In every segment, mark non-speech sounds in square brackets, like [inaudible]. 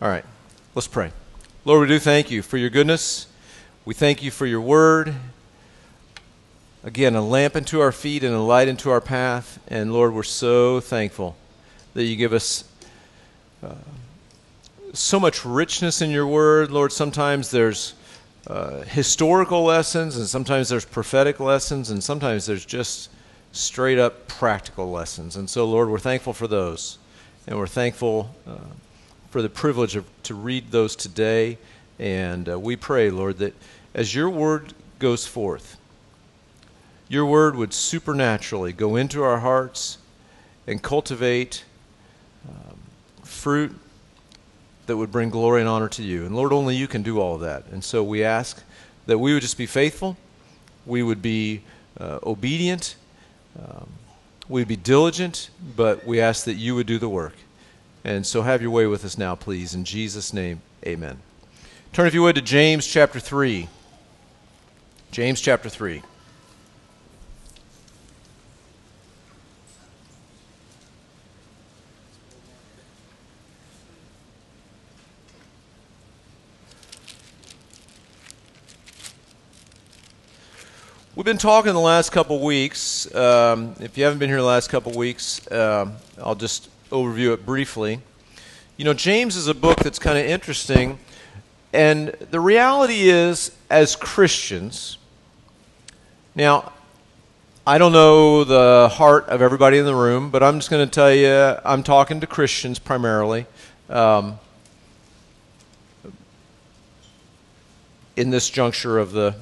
All right, let's pray. Lord, we do thank you for your goodness. We thank you for your word. Again, a lamp unto our feet and a light into our path. And Lord, we're so thankful that you give us uh, so much richness in your word. Lord, sometimes there's uh, historical lessons, and sometimes there's prophetic lessons, and sometimes there's just straight up practical lessons. And so, Lord, we're thankful for those. And we're thankful. Uh, for the privilege of, to read those today. And uh, we pray, Lord, that as your word goes forth, your word would supernaturally go into our hearts and cultivate um, fruit that would bring glory and honor to you. And Lord, only you can do all of that. And so we ask that we would just be faithful, we would be uh, obedient, um, we'd be diligent, but we ask that you would do the work. And so have your way with us now, please. In Jesus' name, amen. Turn, if you would, to James chapter 3. James chapter 3. We've been talking the last couple weeks. Um, if you haven't been here the last couple weeks, um, I'll just overview it briefly. You know, James is a book that's kind of interesting. And the reality is, as Christians, now, I don't know the heart of everybody in the room, but I'm just going to tell you, I'm talking to Christians primarily. Um, in this juncture of the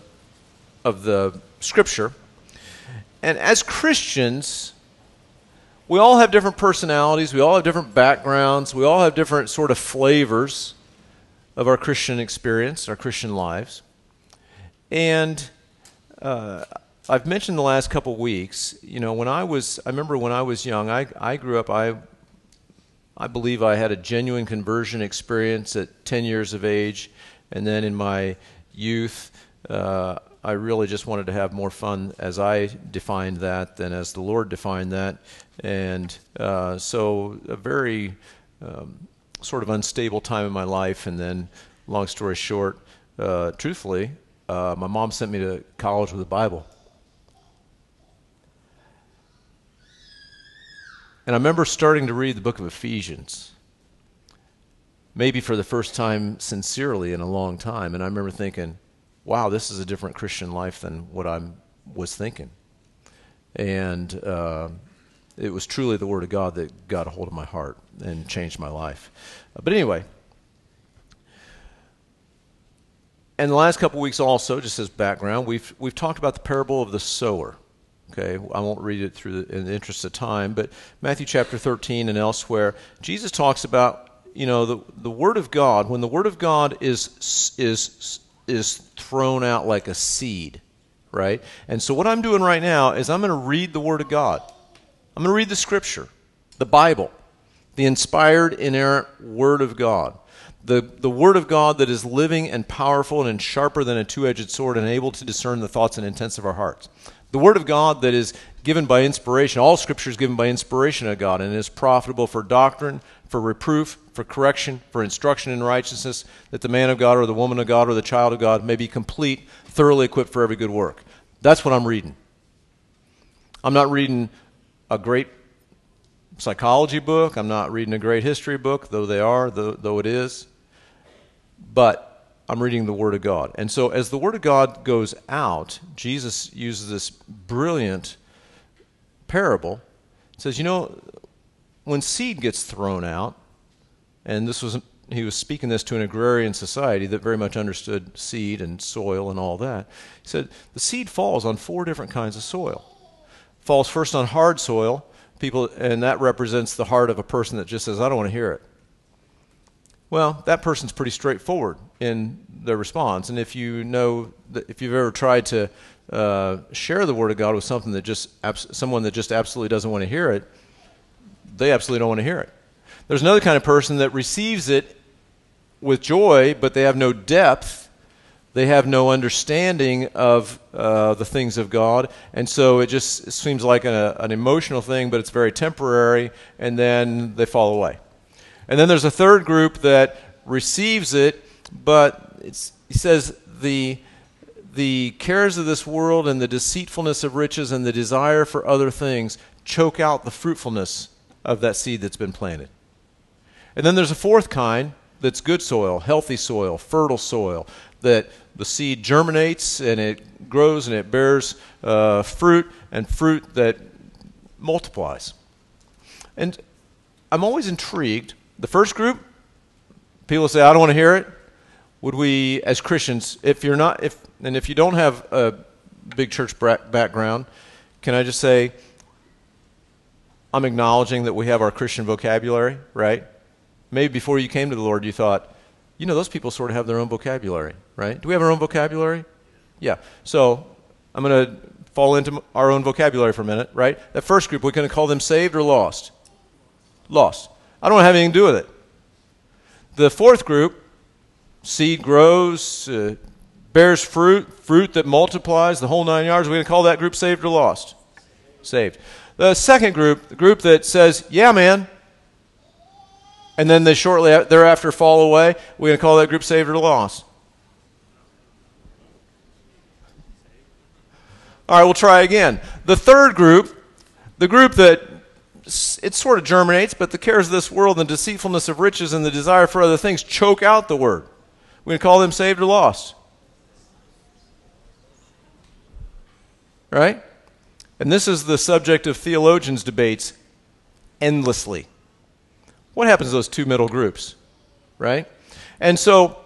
of the scripture. And as Christians, we all have different personalities, we all have different backgrounds, we all have different sort of flavors of our Christian experience, our Christian lives. And uh, I've mentioned the last couple weeks, you know, when I was, I remember when I was young, I, I grew up, I, I believe I had a genuine conversion experience at 10 years of age. And then in my youth, uh, I really just wanted to have more fun as I defined that than as the Lord defined that. And uh, so, a very um, sort of unstable time in my life. And then, long story short, uh, truthfully, uh, my mom sent me to college with a Bible. And I remember starting to read the book of Ephesians, maybe for the first time sincerely in a long time. And I remember thinking, wow, this is a different Christian life than what I was thinking. And uh, it was truly the Word of God that got a hold of my heart and changed my life. Uh, but anyway, and the last couple weeks also, just as background, we've we've talked about the parable of the sower. Okay, I won't read it through the, in the interest of time, but Matthew chapter 13 and elsewhere, Jesus talks about you know the the Word of God. When the Word of God is is is thrown out like a seed, right? And so what I'm doing right now is I'm going to read the Word of God. I'm going to read the Scripture, the Bible, the inspired, inerrant Word of God. The, the Word of God that is living and powerful and sharper than a two edged sword and able to discern the thoughts and intents of our hearts. The Word of God that is given by inspiration. All Scripture is given by inspiration of God and is profitable for doctrine, for reproof, for correction, for instruction in righteousness, that the man of God or the woman of God or the child of God may be complete, thoroughly equipped for every good work. That's what I'm reading. I'm not reading a great psychology book. I'm not reading a great history book, though they are, though, though it is. But I'm reading the Word of God. And so as the Word of God goes out, Jesus uses this brilliant parable. It says, you know, when seed gets thrown out, and this was he was speaking this to an agrarian society that very much understood seed and soil and all that. He said the seed falls on four different kinds of soil. Falls first on hard soil, people, and that represents the heart of a person that just says, "I don't want to hear it." Well, that person's pretty straightforward in their response, and if you know, if you've ever tried to uh, share the word of God with something that just someone that just absolutely doesn't want to hear it, they absolutely don't want to hear it. There's another kind of person that receives it with joy, but they have no depth. They have no understanding of uh, the things of God. And so it just seems like a, an emotional thing, but it's very temporary, and then they fall away. And then there's a third group that receives it, but it's, he says the the cares of this world and the deceitfulness of riches and the desire for other things choke out the fruitfulness of that seed that's been planted. And then there's a fourth kind that's good soil, healthy soil, fertile soil, that the seed germinates and it grows and it bears uh, fruit and fruit that multiplies. And I'm always intrigued. The first group, people say, I don't want to hear it. Would we, as Christians, if you're not, if, and if you don't have a big church background, can I just say, I'm acknowledging that we have our Christian vocabulary, right? Maybe before you came to the Lord, you thought, you know, those people sort of have their own vocabulary, right? Do we have our own vocabulary? Yeah. So I'm going to fall into our own vocabulary for a minute, right? That first group, we're going to call them saved or lost? Lost. I don't have anything to do with it. The fourth group, seed grows, uh, bears fruit, fruit that multiplies, the whole nine yards. We're going to call that group saved or lost? Saved. The second group, the group that says, yeah, man, and then they shortly thereafter fall away, we're going to call that group saved or lost. All right, we'll try again. The third group, the group that it sort of germinates, but the cares of this world and the deceitfulness of riches and the desire for other things choke out the word. We're going to call them saved or lost. Right? And this is the subject of theologians' debates endlessly. What happens to those two middle groups? Right? And so,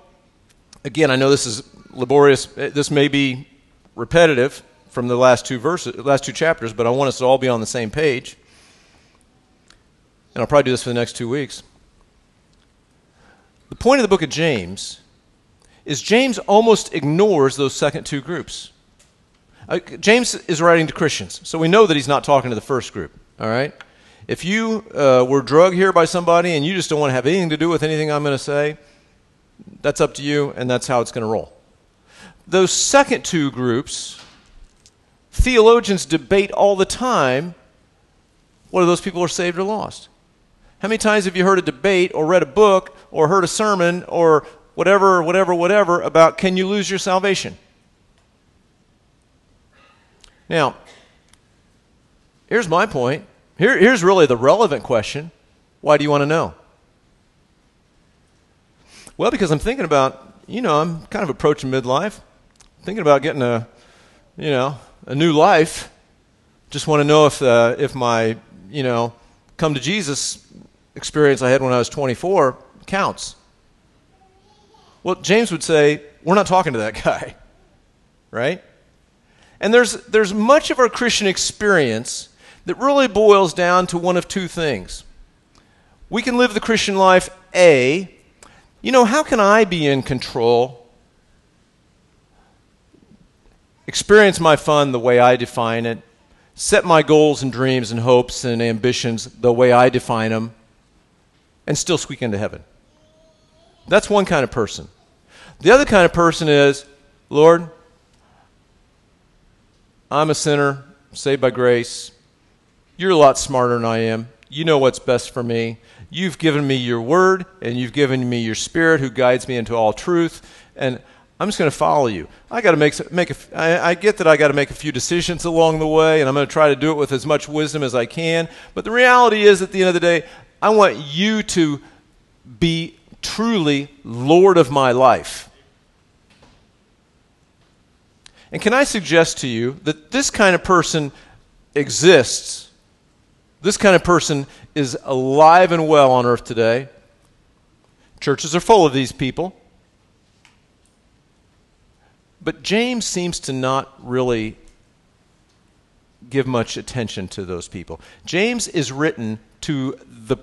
again, I know this is laborious. Uh, this may be repetitive from the last two verses, last two chapters, but I want us to all be on the same page. And I'll probably do this for the next two weeks. The point of the book of James is James almost ignores those second two groups. James is writing to Christians, so we know that he's not talking to the first group, all right? If you uh, were drugged here by somebody and you just don't want to have anything to do with anything I'm going to say, that's up to you, and that's how it's going to roll. Those second two groups, theologians debate all the time whether those people are saved or lost. How many times have you heard a debate or read a book or heard a sermon or whatever, whatever, whatever about can you lose your salvation? Now, here's my point. Here, here's really the relevant question why do you want to know? Well, because I'm thinking about, you know, I'm kind of approaching midlife, thinking about getting a, you know, a new life. Just want to know if, uh, if my, you know, come to Jesus experience I had when I was 24 counts. Well, James would say, we're not talking to that [laughs] guy, right? And there's, there's much of our Christian experience that really boils down to one of two things. We can live the Christian life, A, you know, how can I be in control? Experience my fun the way I define it, set my goals and dreams and hopes and ambitions the way I define them, and still squeak into heaven. That's one kind of person. The other kind of person is, Lord, I'm a sinner, saved by grace. You're a lot smarter than I am. You know what's best for me. You've given me your word, and you've given me your spirit who guides me into all truth. And I'm just going to follow you. I got to make make a, I, I get that I got to make a few decisions along the way, and I'm going to try to do it with as much wisdom as I can. But the reality is, at the end of the day, I want you to be truly Lord of my life. And can I suggest to you that this kind of person exists? This kind of person is alive and well on earth today. Churches are full of these people. But James seems to not really give much attention to those people. James is written to the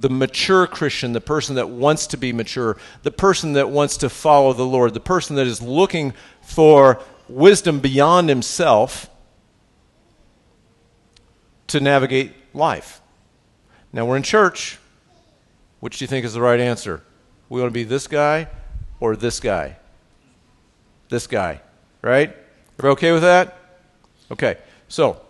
the mature Christian, the person that wants to be mature, the person that wants to follow the Lord, the person that is looking for wisdom beyond himself to navigate life. Now we're in church. Which do you think is the right answer? We want to be this guy or this guy? This guy, right? We okay with that? Okay. So,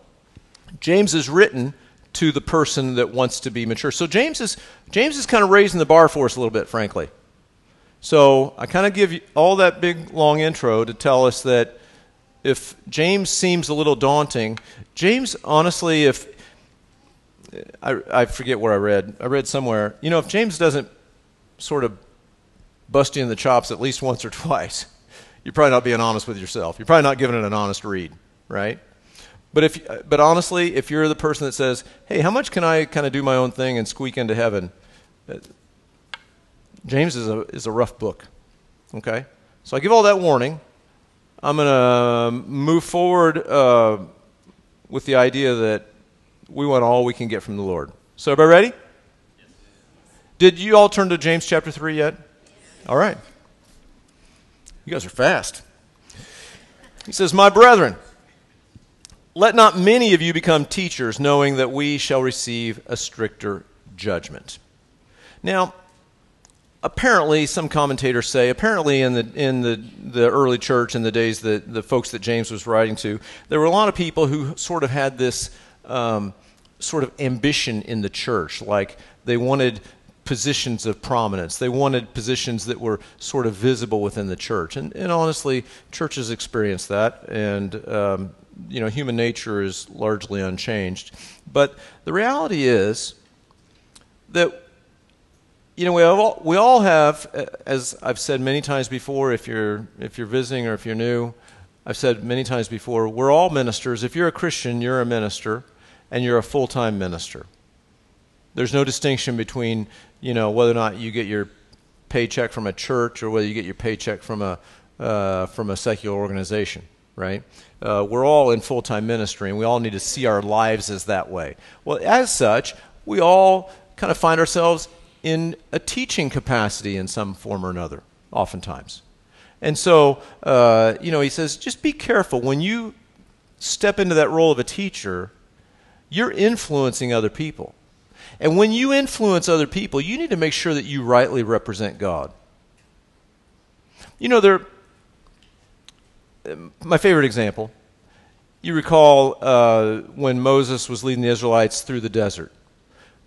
James is written to the person that wants to be mature. So James is James is kind of raising the bar for us a little bit, frankly. So I kind of give you all that big long intro to tell us that if James seems a little daunting, James honestly, if I, I forget where I read, I read somewhere, you know, if James doesn't sort of bust you in the chops at least once or twice, [laughs] you're probably not being honest with yourself. You're probably not giving it an honest read, right? But if, but honestly, if you're the person that says, "Hey, how much can I kind of do my own thing and squeak into heaven?" Uh, James is a is a rough book. Okay, so I give all that warning. I'm going to move forward uh, with the idea that we want all we can get from the Lord. So, everybody ready? Did you all turn to James chapter 3 yet? All right. You guys are fast. He says, My brethren, let not many of you become teachers, knowing that we shall receive a stricter judgment. Now, apparently, some commentators say, apparently in the in the, the early church in the days that the folks that James was writing to, there were a lot of people who sort of had this um, sort of ambition in the church, like they wanted positions of prominence. They wanted positions that were sort of visible within the church, and, and honestly, churches experience that, and um, you know, human nature is largely unchanged. But the reality is that you know, we all, we all have, as I've said many times before, if you're, if you're visiting or if you're new, I've said many times before, we're all ministers. If you're a Christian, you're a minister, and you're a full time minister. There's no distinction between, you know, whether or not you get your paycheck from a church or whether you get your paycheck from a, uh, from a secular organization, right? Uh, we're all in full time ministry, and we all need to see our lives as that way. Well, as such, we all kind of find ourselves in a teaching capacity in some form or another, oftentimes. And so, uh, you know, he says, just be careful. When you step into that role of a teacher, you're influencing other people. And when you influence other people, you need to make sure that you rightly represent God. You know, there, my favorite example, you recall uh, when Moses was leading the Israelites through the desert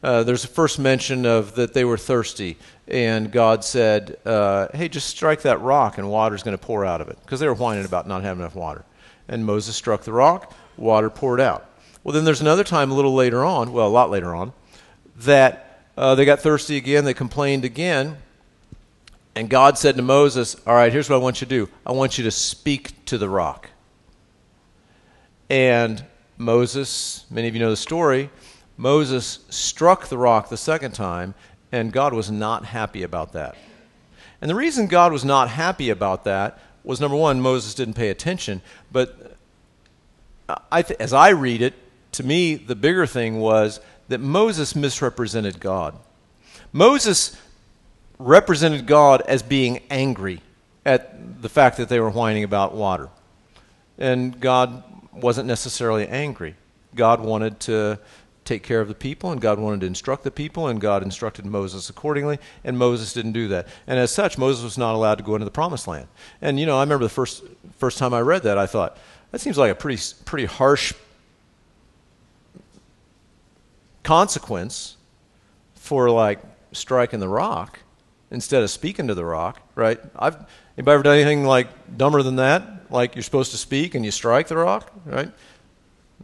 uh, there's a first mention of that they were thirsty, and God said, uh, "Hey, just strike that rock, and water's going to pour out of it," because they were whining about not having enough water. And Moses struck the rock, water poured out. Well, then there's another time a little later on, well, a lot later on, that uh, they got thirsty again. They complained again, and God said to Moses, "All right, here's what I want you to do. I want you to speak to the rock." And Moses, many of you know the story Moses struck the rock the second time, and God was not happy about that. And the reason God was not happy about that was number one, Moses didn't pay attention. But I th- as I read it, to me, the bigger thing was that Moses misrepresented God. Moses represented God as being angry at the fact that they were whining about water. And God wasn't necessarily angry. God wanted to take care of the people, and God wanted to instruct the people, and God instructed Moses accordingly, and Moses didn't do that. And as such, Moses was not allowed to go into the promised land. And, you know, I remember the first, first time I read that, I thought, that seems like a pretty, pretty harsh consequence for, like, striking the rock instead of speaking to the rock, right? I've, anybody ever done anything, like, dumber than that? Like, you're supposed to speak and you strike the rock, right?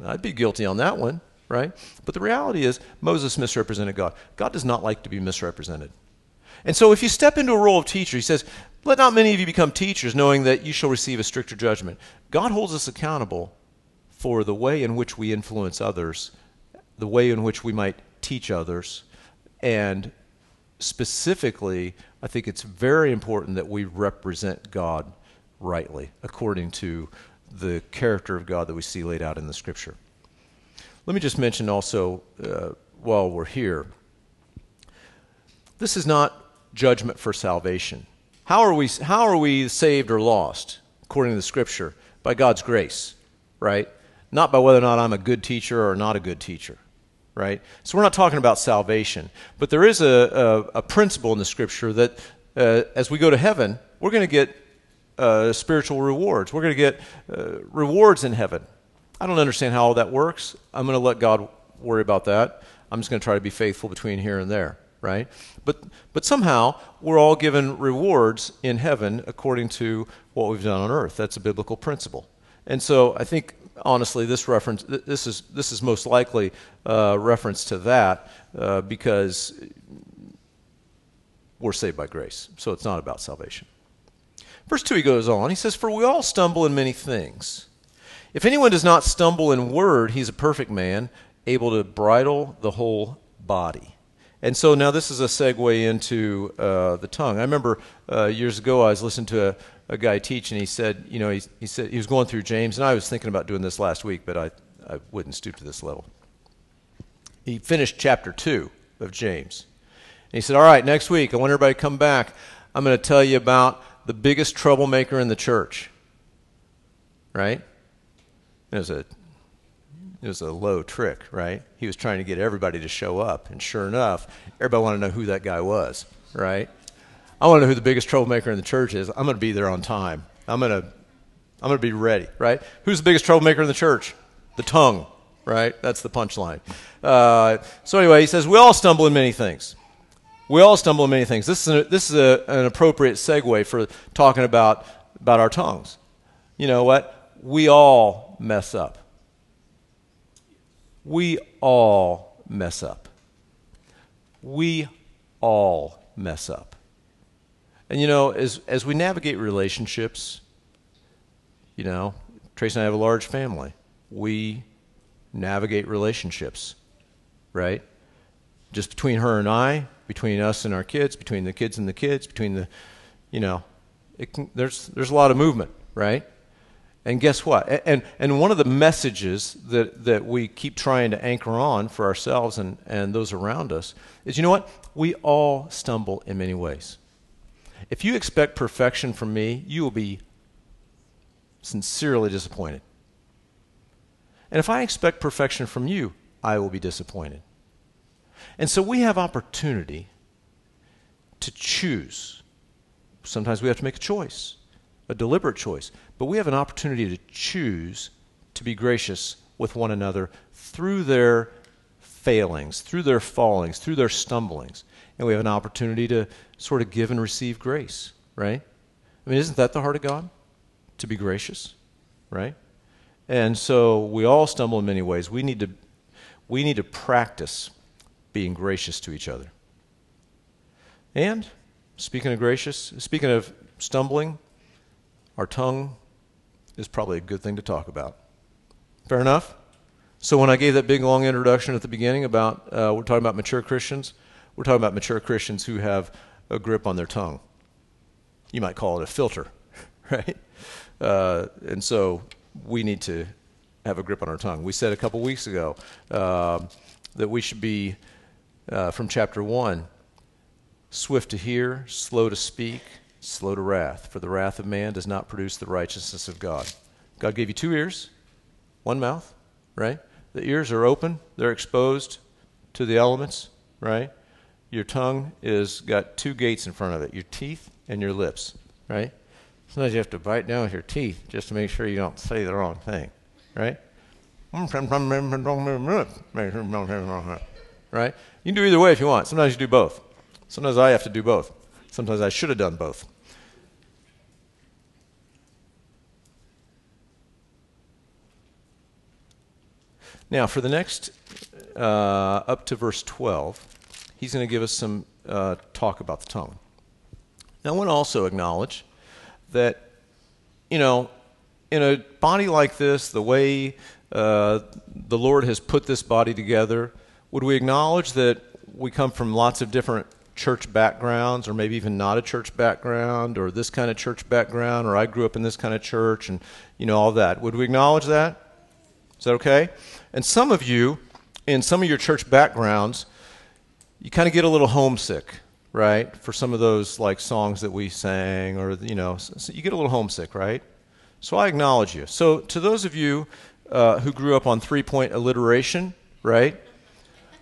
I'd be guilty on that one right? But the reality is, Moses misrepresented God. God does not like to be misrepresented. And so, if you step into a role of teacher, he says, Let not many of you become teachers, knowing that you shall receive a stricter judgment. God holds us accountable for the way in which we influence others, the way in which we might teach others, and specifically, I think it's very important that we represent God rightly, according to the character of God that we see laid out in the Scripture. Let me just mention also, uh, while we're here, this is not judgment for salvation. How are we, how are we saved or lost, according to the Scripture? By God's grace, right? Not by whether or not I'm a good teacher or not a good teacher, right? So we're not talking about salvation. But there is a, a, a principle in the Scripture that uh, as we go to heaven, we're going to get uh, spiritual rewards. We're going to get uh, rewards in heaven. I don't understand how all that works. I'm going to let God worry about that. I'm just going to try to be faithful between here and there, right? But, but somehow we're all given rewards in heaven according to what we've done on earth. That's a biblical principle. And so I think, honestly, this reference, this is, this is most likely a reference to that uh, because we're saved by grace. So it's not about salvation. Verse 2, he goes on. He says, For we all stumble in many things. If anyone does not stumble in word, he's a perfect man, able to bridle the whole body. And so now this is a segue into uh, the tongue. I remember uh, years ago I was listening to a, a, guy teach, and he said, you know, he, he said he was going through James, and I was thinking about doing this last week, but I, I wouldn't stoop to this level. He finished chapter two of James. And he said, All right, next week, I want everybody to come back. I'm going to tell you about the biggest troublemaker in the church. Right? It was a it was a low trick, right? He was trying to get everybody to show up, and sure enough, everybody wanted to know who that guy was, right? I want to know who the biggest troublemaker in the church is. I'm going to be there on time. I'm going to I'm going to be ready, right? Who's the biggest troublemaker in the church? The tongue, right? That's the punchline. Uh, so anyway, he says we all stumble in many things. We all stumble in many things. This is, a, this is a, an appropriate segue for talking about, about our tongues. You know what? We all mess up. We all mess up. We all mess up. And you know, as, as we navigate relationships, you know, Tracy and I have a large family. We navigate relationships, right? Just between her and I, between us and our kids, between the kids and the kids, between the, you know, can, there's, there's a lot of movement, right? And guess what? And, and one of the messages that, that we keep trying to anchor on for ourselves and, and those around us is you know what? We all stumble in many ways. If you expect perfection from me, you will be sincerely disappointed. And if I expect perfection from you, I will be disappointed. And so we have opportunity to choose. Sometimes we have to make a choice, a deliberate choice. But we have an opportunity to choose to be gracious with one another through their failings, through their fallings, through their stumblings. And we have an opportunity to sort of give and receive grace, right? I mean, isn't that the heart of God? To be gracious, right? And so we all stumble in many ways. We need to, we need to practice being gracious to each other. And speaking of gracious, speaking of stumbling, our tongue is probably a good thing to talk about. Fair enough? So when I gave that big long introduction at the beginning about uh, we're talking about mature Christians, we're talking about mature Christians who have a grip on their tongue. You might call it a filter, [laughs] right? Uh, and so we need to have a grip on our tongue. We said a couple weeks ago uh, that we should be uh, from chapter 1 swift to hear, slow to speak, slow to wrath. For the wrath of man does not produce the righteousness of God. God gave you two ears, one mouth, right? The ears are open, they're exposed to the elements, right? Your tongue is got two gates in front of it your teeth and your lips, right? Sometimes you have to bite down with your teeth just to make sure you don't say the wrong thing, right? right? You can do either way if you want. Sometimes you do both. Sometimes I have to do both. Sometimes I should have done both. Now, for the next, uh, up to verse 12, he's going to give us some uh, talk about the tongue. Now, I want to also acknowledge that, you know, in a body like this, the way uh, the Lord has put this body together, would we acknowledge that we come from lots of different church backgrounds, or maybe even not a church background, or this kind of church background, or I grew up in this kind of church, and you know all that? Would we acknowledge that? Is that okay? And some of you, in some of your church backgrounds, you kind of get a little homesick, right? For some of those like songs that we sang, or you know, so you get a little homesick, right? So I acknowledge you. So to those of you uh, who grew up on three-point alliteration, right?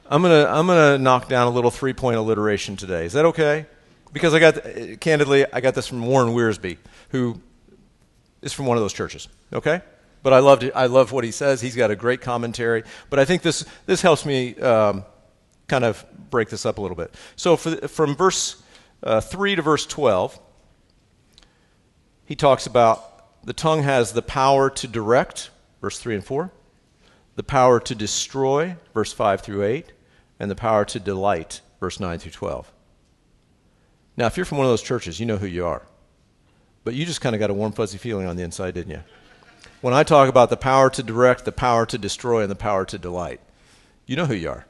I'm gonna I'm gonna knock down a little three point alliteration today. Is that okay? Because I got candidly I got this from Warren Wiersbe, who is from one of those churches. Okay, but I loved it. I love what he says. He's got a great commentary. But I think this this helps me um, kind of break this up a little bit. So the, from verse uh, 3 to verse 12, he talks about the tongue has the power to direct, verse 3 and 4, the power to destroy, verse 5 through 8, and the power to delight, verse 9 through 12. Now, if you're from one of those churches, you know who you are. But you just kind of got a warm, fuzzy feeling on the inside, didn't you? When I talk about the power to direct, the power to destroy, and the power to delight, you know who you are.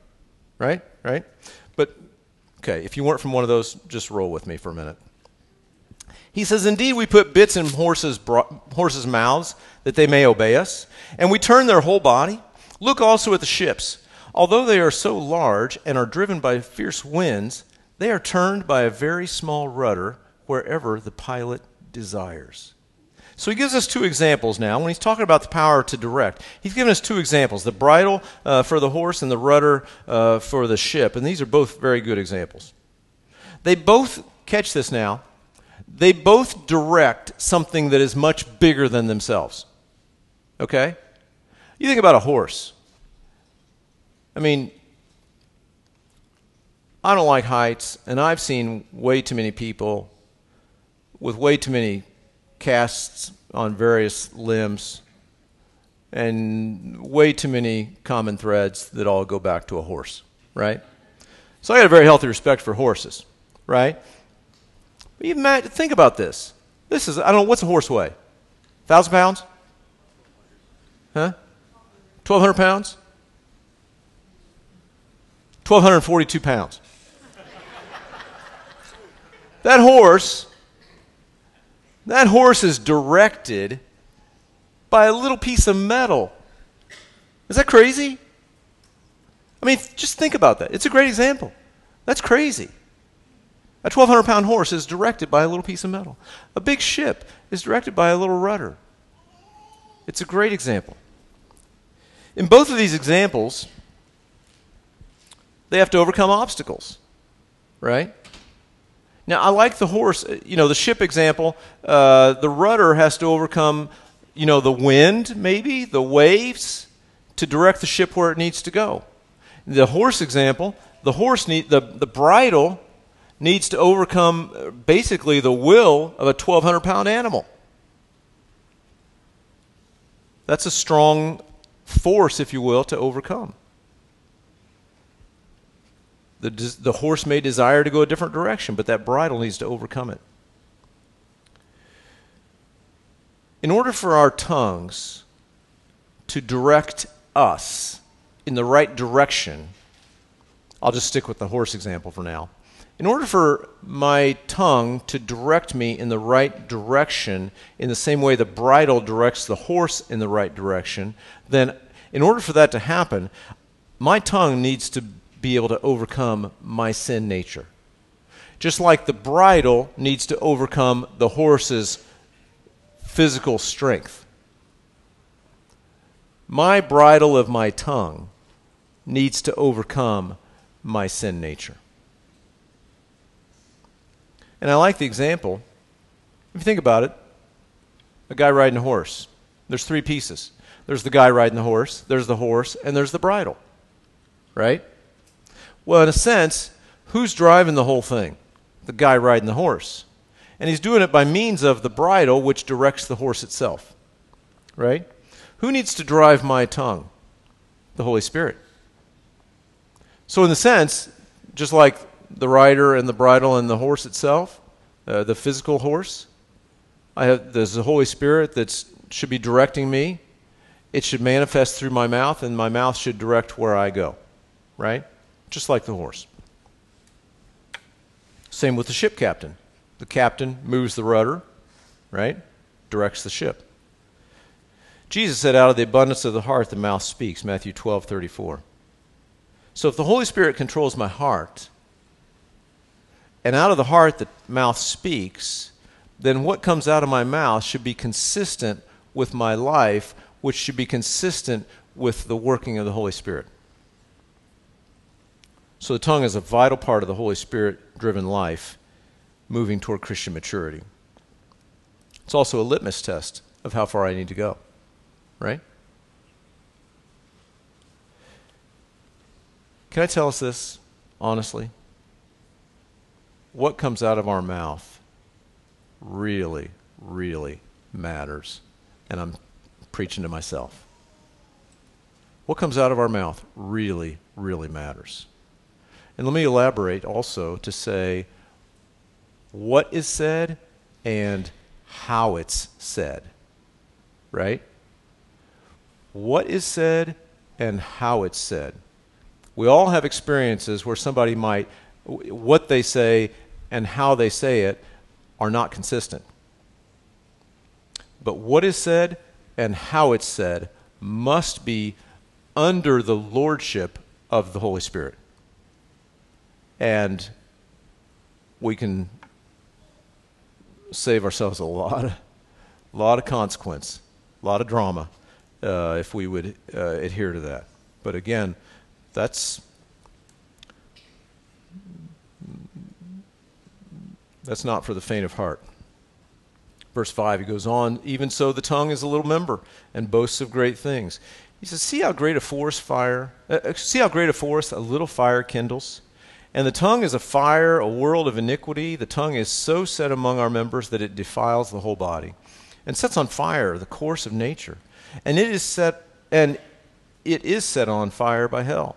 Right? Right? But, okay, if you weren't from one of those, just roll with me for a minute. He says, Indeed, we put bits in horses' bro- horses' mouths that they may obey us, and we turn their whole body. Look also at the ships. Although they are so large and are driven by fierce winds, they are turned by a very small rudder wherever the pilot desires. So he gives us two examples now. When he's talking about the power to direct, he's given us two examples the bridle uh, for the horse and the rudder uh, for the ship. And these are both very good examples. They both, catch this now, they both direct something that is much bigger than themselves. Okay? You think about a horse. I mean, I don't like heights, and I've seen way too many people with way too many casts on various limbs and way too many common threads that all go back to a horse, right? So I got a very healthy respect for horses, right? But you might think about this. This is, I don't know, what's a horse weigh? Thousand pounds? Huh? 1,200 pounds? 1,242 pounds. that horse, that horse is directed by a little piece of metal. Is that crazy? I mean, just think about that. It's a great example. That's crazy. A 1,200 pound horse is directed by a little piece of metal. A big ship is directed by a little rudder. It's a great example. In both of these examples, they have to overcome obstacles, right? Now, I like the horse, uh, you know, the ship example. Uh, the rudder has to overcome, you know, the wind, maybe, the waves, to direct the ship where it needs to go. The horse example, the horse need, the, the bridle needs to overcome uh, basically the will of a 1,200 pound animal. That's a strong force, if you will, to overcome. The, the horse may desire to go a different direction, but that bridle needs to overcome it. In order for our tongues to direct us in the right direction, I'll just stick with the horse example for now. In order for my tongue to direct me in the right direction, in the same way the bridle directs the horse in the right direction, then in order for that to happen, my tongue needs to be able to overcome my sin nature. Just like the bridle needs to overcome the horse's physical strength. My bridle of my tongue needs to overcome my sin nature. And I like the example. If you think about it, a guy riding a horse. There's three pieces. There's the guy riding the horse, there's the horse, and there's the bridle. Right? Well, in a sense, who's driving the whole thing? The guy riding the horse. And he's doing it by means of the bridle, which directs the horse itself. Right? Who needs to drive my tongue? The Holy Spirit. So, in the sense, just like the rider and the bridle and the horse itself, uh, the physical horse, I have, there's the Holy Spirit that should be directing me. It should manifest through my mouth, and my mouth should direct where I go. Right? Just like the horse. Same with the ship captain. The captain moves the rudder, right? Directs the ship. Jesus said, Out of the abundance of the heart, the mouth speaks, Matthew 12 34. So if the Holy Spirit controls my heart, and out of the heart the mouth speaks, then what comes out of my mouth should be consistent with my life, which should be consistent with the working of the Holy Spirit. So the tongue is a vital part of the Holy Spirit driven life moving toward Christian maturity. It's also a litmus test of how far I need to go, right? Can I tell us this? honestly, what comes out of our mouth really, really matters. And I'm preaching to myself. What comes out of our mouth really, really matters. And let me elaborate also to say what is said and how it's said. Right? What is said and how it's said. We all have experiences where somebody might, what they say and how they say it are not consistent. But what is said and how it's said must be under the lordship of the Holy Spirit. And we can save ourselves a lot of, lot of consequence, a lot of drama uh, if we would uh, adhere to that. But again, that's that's not for the faint of heart. Verse 5, he goes on, even so the tongue is a little member and boasts of great things. He says, see how great a forest fire, uh, uh see how great a forest a little fire kindles? And the tongue is a fire, a world of iniquity. The tongue is so set among our members that it defiles the whole body and sets on fire the course of nature. And it is set and it is set on fire by hell.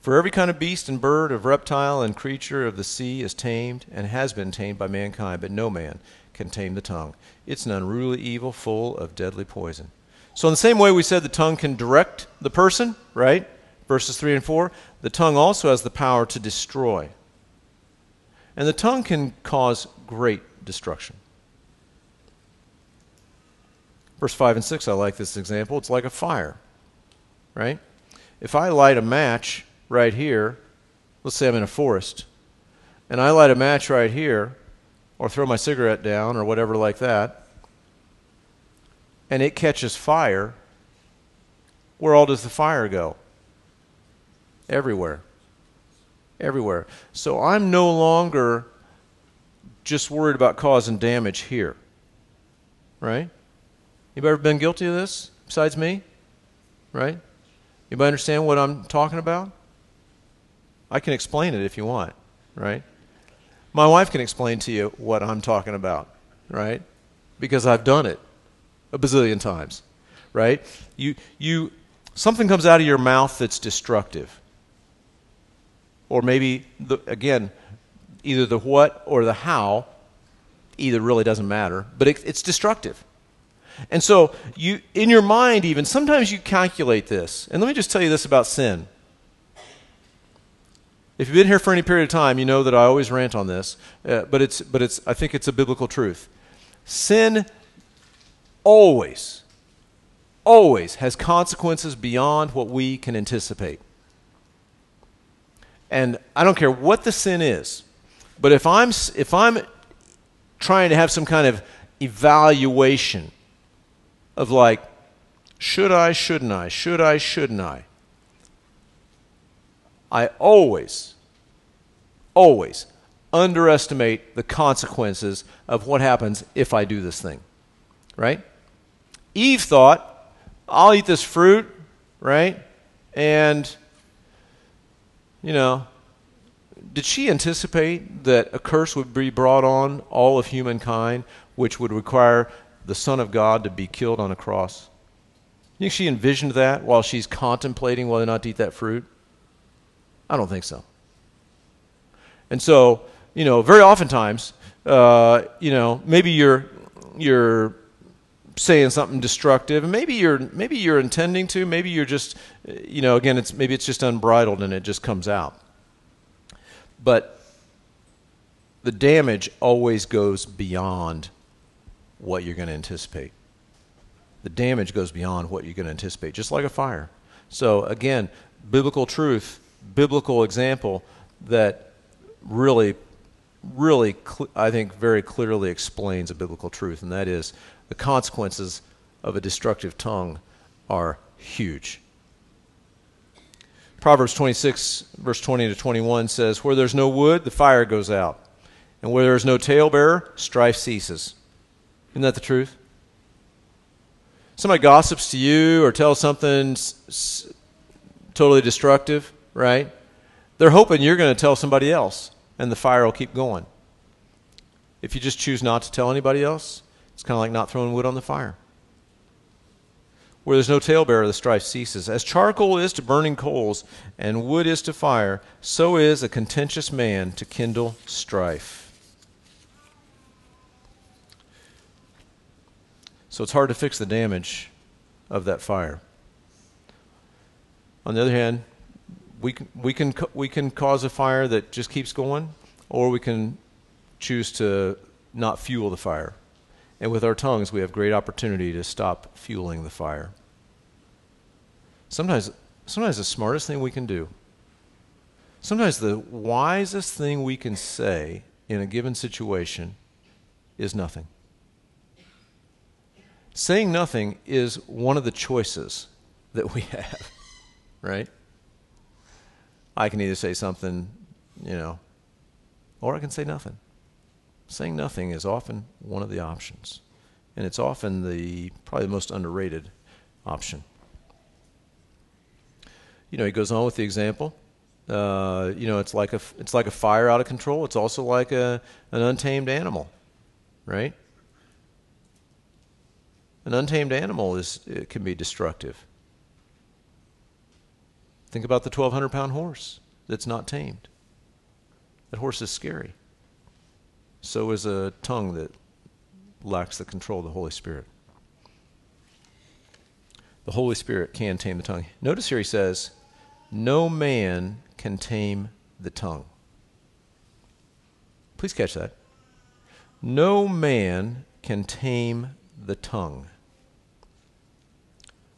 For every kind of beast and bird, of reptile and creature of the sea is tamed and has been tamed by mankind, but no man can tame the tongue. It's an unruly evil full of deadly poison. So, in the same way we said the tongue can direct the person, right? Verses 3 and 4, the tongue also has the power to destroy. And the tongue can cause great destruction. Verse 5 and 6, I like this example. It's like a fire, right? If I light a match right here, let's say I'm in a forest, and I light a match right here, or throw my cigarette down, or whatever like that, and it catches fire, where all does the fire go? Everywhere. Everywhere. So I'm no longer just worried about causing damage here. Right? You ever been guilty of this besides me? Right? Anybody understand what I'm talking about? I can explain it if you want, right? My wife can explain to you what I'm talking about, right? Because I've done it a bazillion times, right? You, you, something comes out of your mouth that's destructive. Or maybe, the, again, either the what or the how, either really doesn't matter, but it, it's destructive. And so, you, in your mind, even, sometimes you calculate this. And let me just tell you this about sin. If you've been here for any period of time, you know that I always rant on this, uh, but, it's, but it's, I think it's a biblical truth. Sin always, always has consequences beyond what we can anticipate. And I don't care what the sin is, but if I'm, if I'm trying to have some kind of evaluation of like, should I, shouldn't I, should I, shouldn't I, I always, always underestimate the consequences of what happens if I do this thing. Right? Eve thought, I'll eat this fruit, right? And, you know, did she anticipate that a curse would be brought on all of humankind, which would require the Son of God to be killed on a cross? You think she envisioned that while she's contemplating whether or not to eat that fruit? I don't think so. And so, you know, very oftentimes, uh, you know, maybe you're you're saying something destructive. And maybe you're maybe you're intending to. Maybe you're just you know again it's maybe it's just unbridled and it just comes out. But the damage always goes beyond what you're going to anticipate. The damage goes beyond what you're going to anticipate just like a fire. So again biblical truth biblical example that really really i think very clearly explains a biblical truth and that is the consequences of a destructive tongue are huge. Proverbs 26, verse 20 to 21 says, Where there's no wood, the fire goes out. And where there's no talebearer, strife ceases. Isn't that the truth? Somebody gossips to you or tells something s- totally destructive, right? They're hoping you're going to tell somebody else, and the fire will keep going. If you just choose not to tell anybody else, it's kind of like not throwing wood on the fire. Where there's no talebearer, the strife ceases. As charcoal is to burning coals, and wood is to fire, so is a contentious man to kindle strife. So it's hard to fix the damage of that fire. On the other hand, we can, we can, we can cause a fire that just keeps going, or we can choose to not fuel the fire. And with our tongues, we have great opportunity to stop fueling the fire. Sometimes, sometimes the smartest thing we can do, sometimes the wisest thing we can say in a given situation is nothing. Saying nothing is one of the choices that we [laughs] have, right? I can either say something, you know, or I can say nothing. Saying nothing is often one of the options, and it's often the probably the most underrated option. You know, he goes on with the example. Uh, you know, it's like a it's like a fire out of control. It's also like a an untamed animal, right? An untamed animal is it can be destructive. Think about the 1,200 pound horse that's not tamed. That horse is scary. So is a tongue that lacks the control of the Holy Spirit. The Holy Spirit can tame the tongue. Notice here he says, No man can tame the tongue. Please catch that. No man can tame the tongue.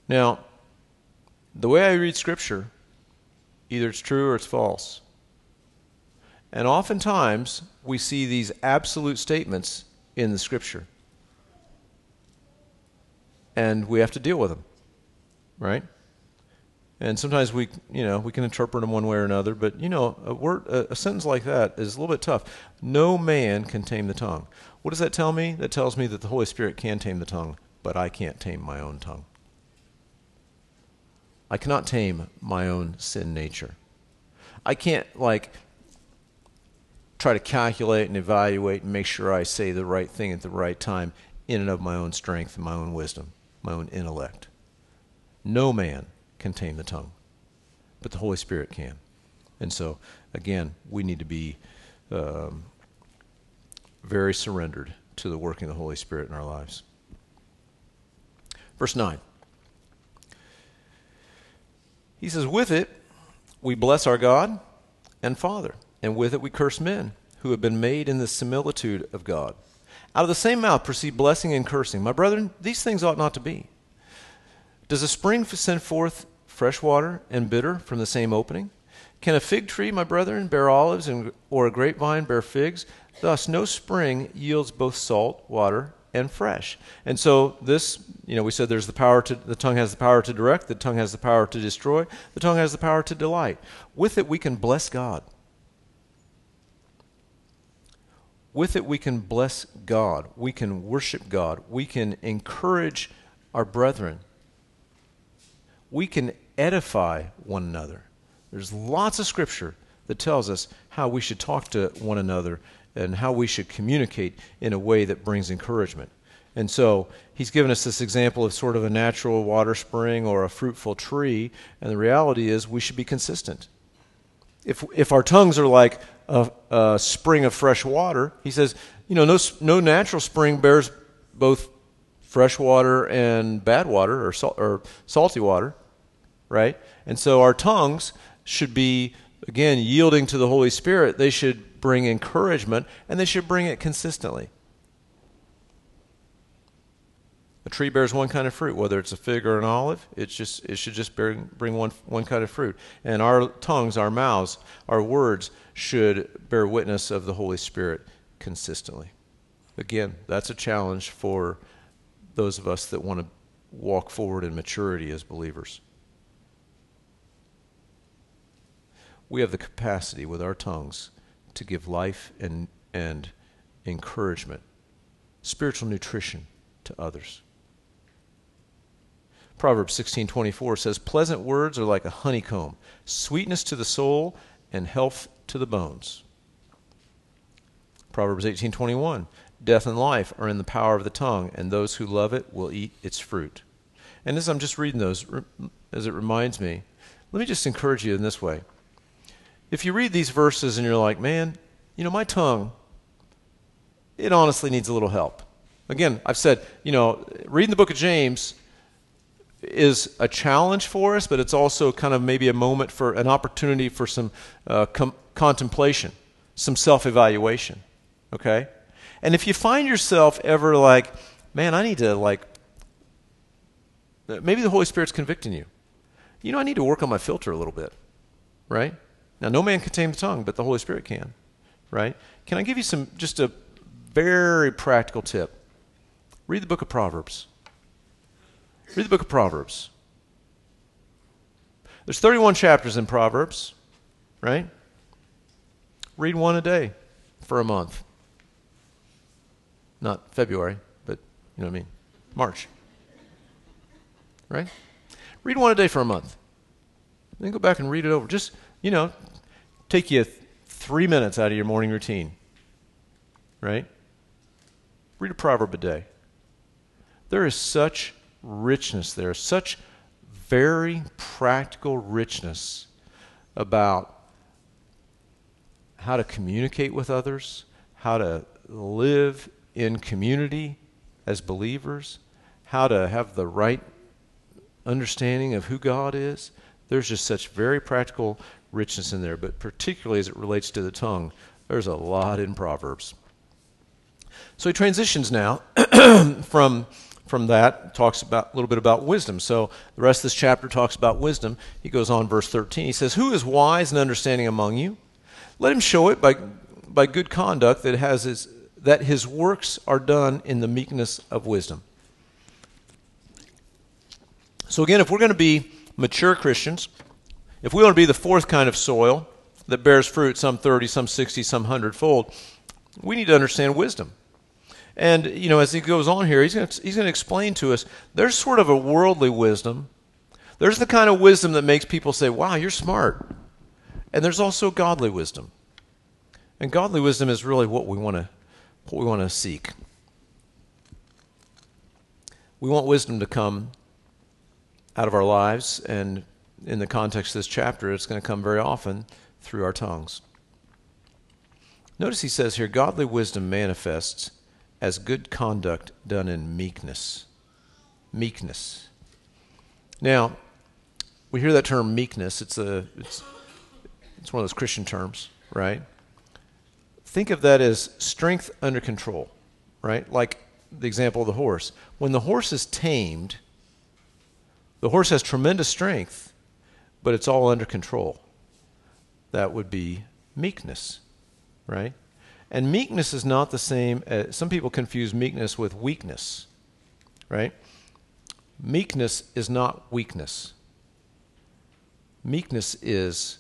Now, the way I read Scripture, either it's true or it's false. And oftentimes, we see these absolute statements in the Scripture. And we have to deal with them, right? And sometimes we, you know, we can interpret them one way or another. But you know, a word, a, a, sentence like that is a little bit tough. No man can tame the tongue. What does that tell me? That tells me that the Holy Spirit can tame the tongue, but I can't tame my own tongue. I cannot tame my own sin nature. I can't like try to calculate and evaluate and make sure I say the right thing at the right time in and of my own strength and my own wisdom, my own intellect. No man can tame the tongue, but the Holy Spirit can. And so, again, we need to be um, very surrendered to the working of the Holy Spirit in our lives. Verse 9. He says, With it we bless our God and Father and with it we curse men who have been made in the similitude of God. Out of the same mouth proceed blessing and cursing. My brethren, these things ought not to be. Does a spring send forth fresh water and bitter from the same opening? Can a fig tree, my brethren, bear olives, and, or a grapevine bear figs? Thus, no spring yields both salt water and fresh. And so, this, you know, we said there's the power to, the tongue has the power to direct, the tongue has the power to destroy, the tongue has the power to delight. With it, we can bless God. With it, we can bless God. We can worship God. We can encourage our brethren. We can edify one another. There's lots of scripture that tells us how we should talk to one another and how we should communicate in a way that brings encouragement. And so he's given us this example of sort of a natural water spring or a fruitful tree, and the reality is we should be consistent. If, if our tongues are like a, a uh, spring of fresh water. He says, you know, no, no natural spring bears both fresh water and bad water or, sal- or salty water, right? And so our tongues should be, again, yielding to the Holy Spirit. They should bring encouragement and they should bring it consistently. A tree bears one kind of fruit, whether it's a fig or an olive. It's just it should just bear, bring one one kind of fruit. And our tongues, our mouths, our words should bear witness of the Holy Spirit consistently. Again, that's a challenge for those of us that want to walk forward in maturity as believers. We have the capacity with our tongues to give life and, and encouragement, spiritual nutrition to others. Proverbs 16:24 says pleasant words are like a honeycomb, sweetness to the soul and health to the bones. Proverbs 18:21 Death and life are in the power of the tongue, and those who love it will eat its fruit. And as I'm just reading those, as it reminds me, let me just encourage you in this way. If you read these verses and you're like, man, you know, my tongue, it honestly needs a little help. Again, I've said, you know, reading the book of James is a challenge for us, but it's also kind of maybe a moment for an opportunity for some uh, com- contemplation, some self evaluation. Okay? And if you find yourself ever like, man, I need to, like, maybe the Holy Spirit's convicting you. You know, I need to work on my filter a little bit, right? Now, no man can tame the tongue, but the Holy Spirit can, right? Can I give you some, just a very practical tip? Read the book of Proverbs. Read the book of Proverbs. There's 31 chapters in Proverbs, right? Read one a day for a month. Not February, but you know what I mean? March. Right? Read one a day for a month. Then go back and read it over. Just, you know, take you three minutes out of your morning routine. Right? Read a proverb a day. There is such richness there, such very practical richness about how to communicate with others, how to live in community as believers, how to have the right understanding of who God is. There's just such very practical richness in there, but particularly as it relates to the tongue, there's a lot in Proverbs. So he transitions now [clears throat] from from that talks about a little bit about wisdom. So the rest of this chapter talks about wisdom. He goes on verse 13. He says, "Who is wise and understanding among you? Let him show it by by good conduct that has his that his works are done in the meekness of wisdom. So, again, if we're going to be mature Christians, if we want to be the fourth kind of soil that bears fruit, some 30, some 60, some 100 fold, we need to understand wisdom. And, you know, as he goes on here, he's going, to, he's to explain to us there's sort of a worldly wisdom. There's the kind of wisdom that makes people say, wow, you're smart. And there's also godly wisdom. And godly wisdom is really what we want to what we want to seek. We want wisdom to come out of our lives, and in the context of this chapter, it's going to come very often through our tongues. Notice he says here godly wisdom manifests as good conduct done in meekness. Meekness. Now, we hear that term meekness. It's a it's it's one of those Christian terms, right? think of that as strength under control, right? Like the example of the horse. When the horse is tamed, the horse has tremendous strength, but it's all under control. That would be meekness, right? And meekness is not the same. As, some people confuse meekness with weakness, right? Meekness is not weakness. Meekness is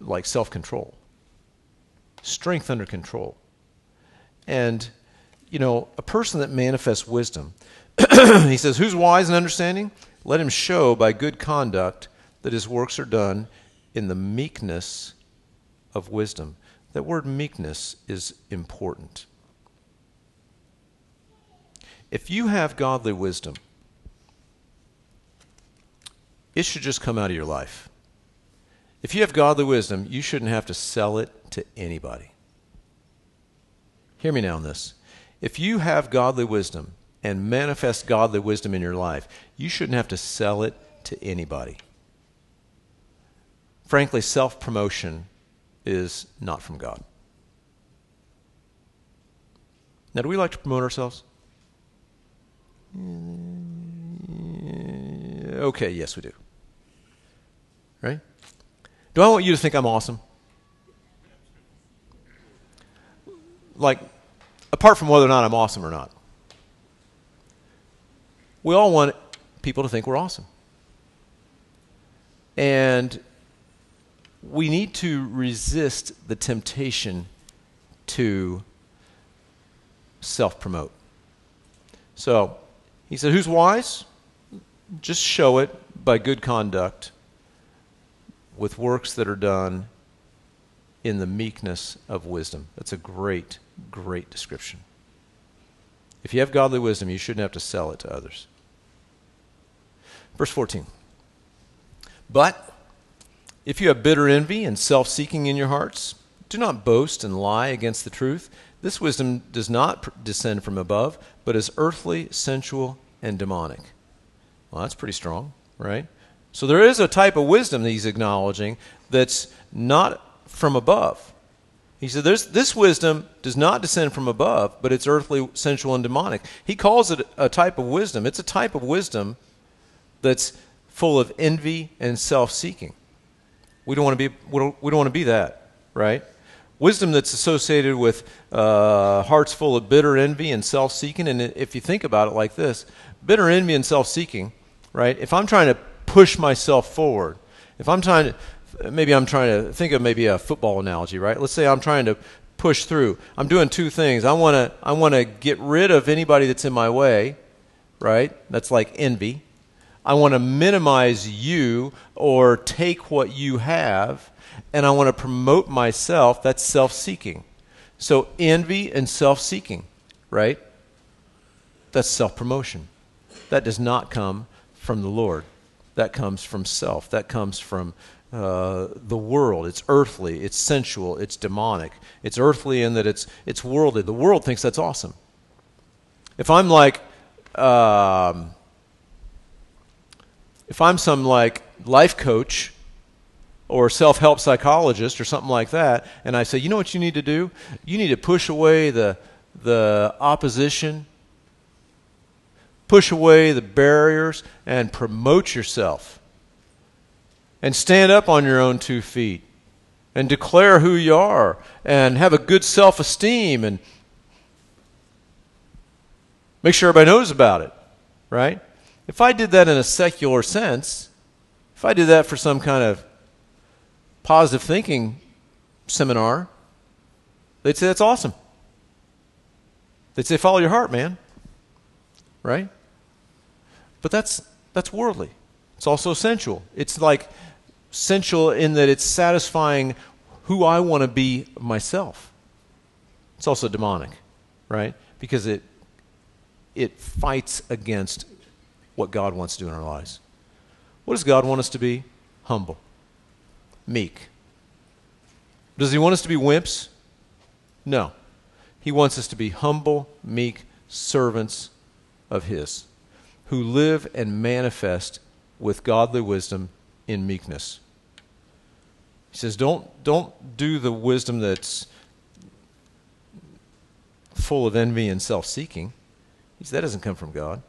like self control strength under control. And, you know, a person that manifests wisdom, [clears throat] he says, Who's wise and understanding? Let him show by good conduct that his works are done in the meekness of wisdom. That word meekness is important. If you have godly wisdom, it should just come out of your life. If you have godly wisdom, you shouldn't have to sell it to anybody. Hear me now on this. If you have godly wisdom and manifest godly wisdom in your life, you shouldn't have to sell it to anybody. Frankly, self promotion is not from God. Now, do we like to promote ourselves? Okay, yes, we do. Right? Do I want you to think I'm awesome? like, apart from whether or not I'm awesome or not, we all want people to think we're awesome. And we need to resist the temptation to self promote. So he said, Who's wise? Just show it by good conduct with works that are done in the meekness of wisdom. That's a great, great description. If you have godly wisdom, you shouldn't have to sell it to others. Verse 14. But if you have bitter envy and self seeking in your hearts, do not boast and lie against the truth. This wisdom does not descend from above, but is earthly, sensual, and demonic. Well, that's pretty strong, right? So there is a type of wisdom that he's acknowledging that's not from above. He said, This wisdom does not descend from above, but it's earthly, sensual, and demonic. He calls it a type of wisdom. It's a type of wisdom that's full of envy and self seeking. We don't want to be, we don't, we don't want to be that, right? Wisdom that's associated with uh, hearts full of bitter envy and self seeking. And if you think about it like this bitter envy and self seeking, right? If I'm trying to push myself forward, if I'm trying to, maybe I'm trying to think of maybe a football analogy, right? Let's say I'm trying to push through. I'm doing two things. I want to I want to get rid of anybody that's in my way, right? That's like envy. I want to minimize you or take what you have and I want to promote myself, that's self seeking. So envy and self seeking, right? That's self promotion. That does not come from the Lord. That comes from self. That comes from uh, the world. It's earthly. It's sensual. It's demonic. It's earthly in that it's it's worldly. The world thinks that's awesome. If I'm like, um, if I'm some like life coach or self help psychologist or something like that, and I say, you know what you need to do? You need to push away the, the opposition, push away the barriers, and promote yourself. And stand up on your own two feet and declare who you are and have a good self esteem and make sure everybody knows about it, right? If I did that in a secular sense, if I did that for some kind of positive thinking seminar, they'd say, That's awesome. They'd say, Follow your heart, man. Right? But that's, that's worldly. It's also sensual. It's like sensual in that it's satisfying who I want to be myself. It's also demonic, right? Because it, it fights against what God wants to do in our lives. What does God want us to be? Humble meek. Does he want us to be wimps? No. He wants us to be humble, meek servants of his who live and manifest with godly wisdom in meekness. He says, don't, don't do the wisdom that's full of envy and self seeking. He says, that doesn't come from God.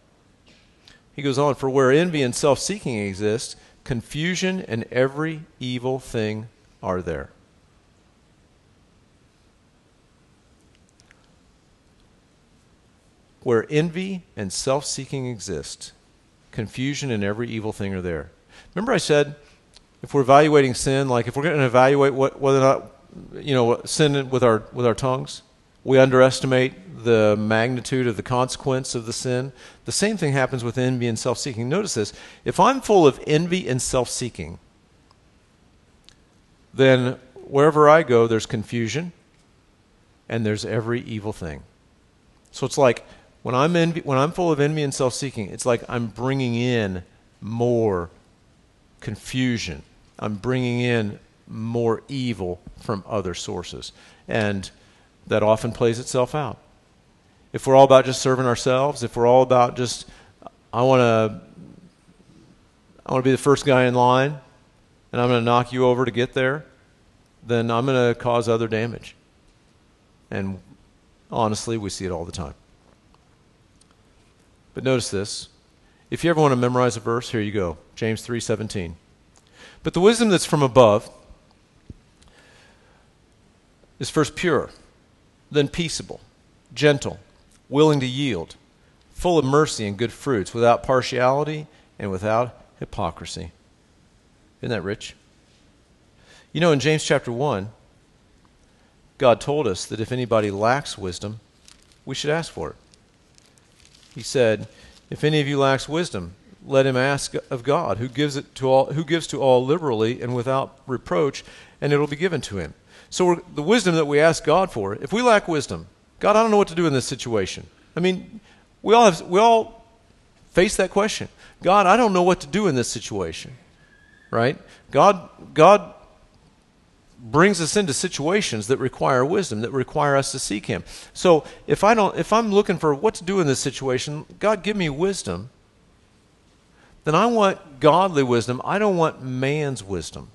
He goes on, for where envy and self seeking exist, Confusion and every evil thing are there. Where envy and self seeking exist, confusion and every evil thing are there. Remember, I said if we're evaluating sin, like if we're going to evaluate what, whether or not, you know, sin with our, with our tongues, we underestimate the magnitude of the consequence of the sin. The same thing happens with envy and self seeking. Notice this if I'm full of envy and self seeking, then wherever I go, there's confusion and there's every evil thing. So it's like when I'm, envy, when I'm full of envy and self seeking, it's like I'm bringing in more confusion. I'm bringing in more evil from other sources. And that often plays itself out. If we're all about just serving ourselves, if we're all about just, I want to, I want to be the first guy in line, and I'm going to knock you over to get there, then I'm going to cause other damage. And honestly, we see it all the time. But notice this. If you ever want to memorize a verse, here you go. James 3:17. But the wisdom that's from above is first pure, then peaceable, gentle, willing to yield, full of mercy and good fruits, without partiality and without hypocrisy. Isn't that rich? You know, in James chapter 1, God told us that if anybody lacks wisdom, we should ask for it. He said, If any of you lacks wisdom, let him ask of God, who gives it to all, who gives to all liberally and without reproach, and it'll be given to him. So the wisdom that we ask God for, if we lack wisdom, God, I don't know what to do in this situation. I mean, we all have, we all face that question. God, I don't know what to do in this situation. Right? God God brings us into situations that require wisdom, that require us to seek him. So, if I don't if I'm looking for what to do in this situation, God give me wisdom. Then I want godly wisdom. I don't want man's wisdom.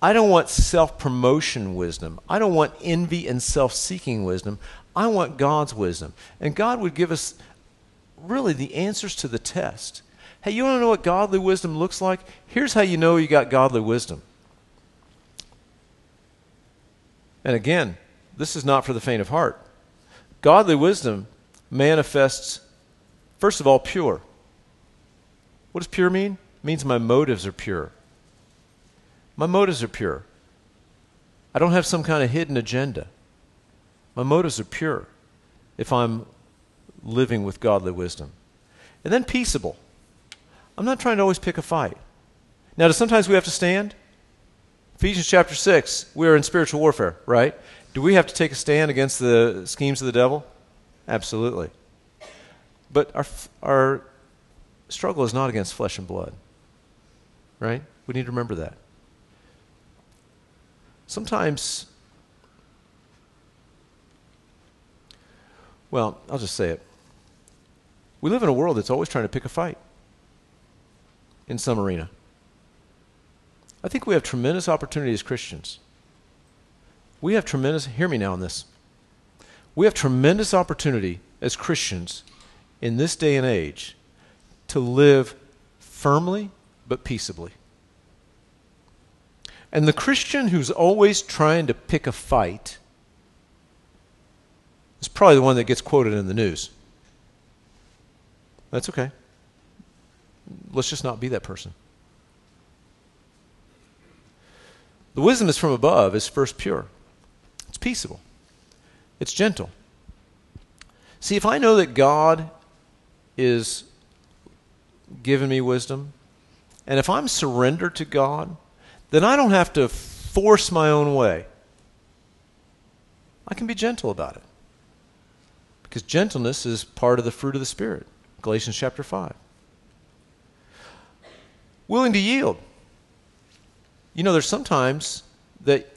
I don't want self promotion wisdom. I don't want envy and self seeking wisdom. I want God's wisdom. And God would give us really the answers to the test. Hey, you want to know what godly wisdom looks like? Here's how you know you got godly wisdom. And again, this is not for the faint of heart. Godly wisdom manifests, first of all, pure. What does pure mean? It means my motives are pure. My motives are pure. I don't have some kind of hidden agenda. My motives are pure if I'm living with godly wisdom. And then peaceable. I'm not trying to always pick a fight. Now, do sometimes we have to stand? Ephesians chapter 6, we are in spiritual warfare, right? Do we have to take a stand against the schemes of the devil? Absolutely. But our, our struggle is not against flesh and blood, right? We need to remember that. Sometimes, well, I'll just say it. We live in a world that's always trying to pick a fight in some arena. I think we have tremendous opportunity as Christians. We have tremendous, hear me now on this. We have tremendous opportunity as Christians in this day and age to live firmly but peaceably. And the Christian who's always trying to pick a fight is probably the one that gets quoted in the news. That's okay. Let's just not be that person. The wisdom is from above is first pure. It's peaceable. It's gentle. See, if I know that God is giving me wisdom, and if I'm surrendered to God, then I don't have to force my own way. I can be gentle about it. Because gentleness is part of the fruit of the Spirit. Galatians chapter 5. Willing to yield. You know, there's sometimes that